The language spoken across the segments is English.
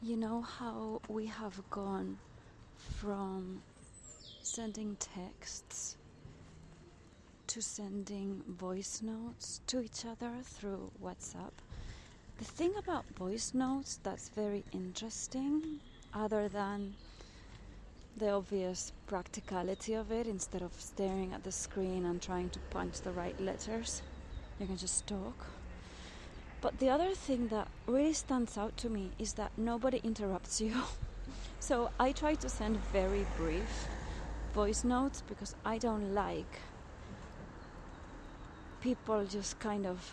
you know how we have gone from sending texts to sending voice notes to each other through WhatsApp. The thing about voice notes that's very interesting, other than the obvious practicality of it, instead of staring at the screen and trying to punch the right letters, you can just talk. But the other thing that really stands out to me is that nobody interrupts you. so I try to send very brief voice notes because I don't like people just kind of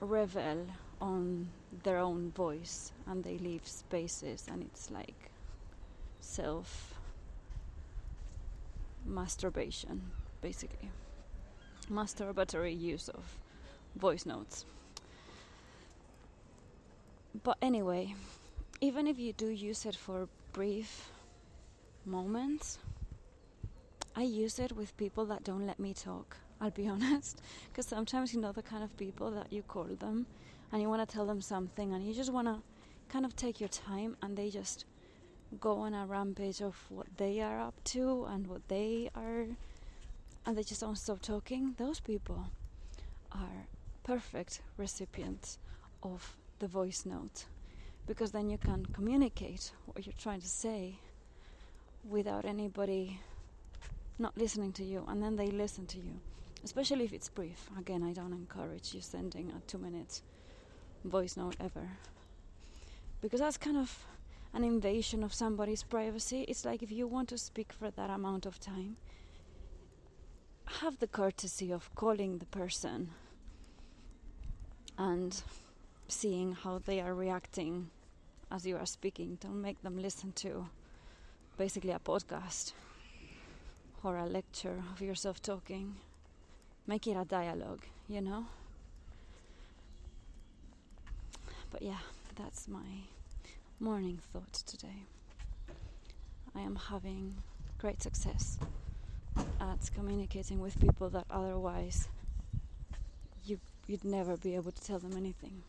revel on their own voice and they leave spaces and it's like self masturbation basically masturbatory use of voice notes but anyway even if you do use it for brief moments i use it with people that don't let me talk I'll be honest. Because sometimes you know the kind of people that you call them and you want to tell them something and you just want to kind of take your time and they just go on a rampage of what they are up to and what they are and they just don't stop talking. Those people are perfect recipient of the voice note because then you can communicate what you're trying to say without anybody not listening to you and then they listen to you especially if it's brief. Again, I don't encourage you sending a two minute voice note ever. Because that's kind of an invasion of somebody's privacy. It's like if you want to speak for that amount of time, have the courtesy of calling the person and seeing how they are reacting as you are speaking. Don't make them listen to basically a podcast or a lecture of yourself talking make it a dialogue, you know? But yeah, that's my morning thought today. I am having great success at communicating with people that otherwise you'd never be able to tell them anything.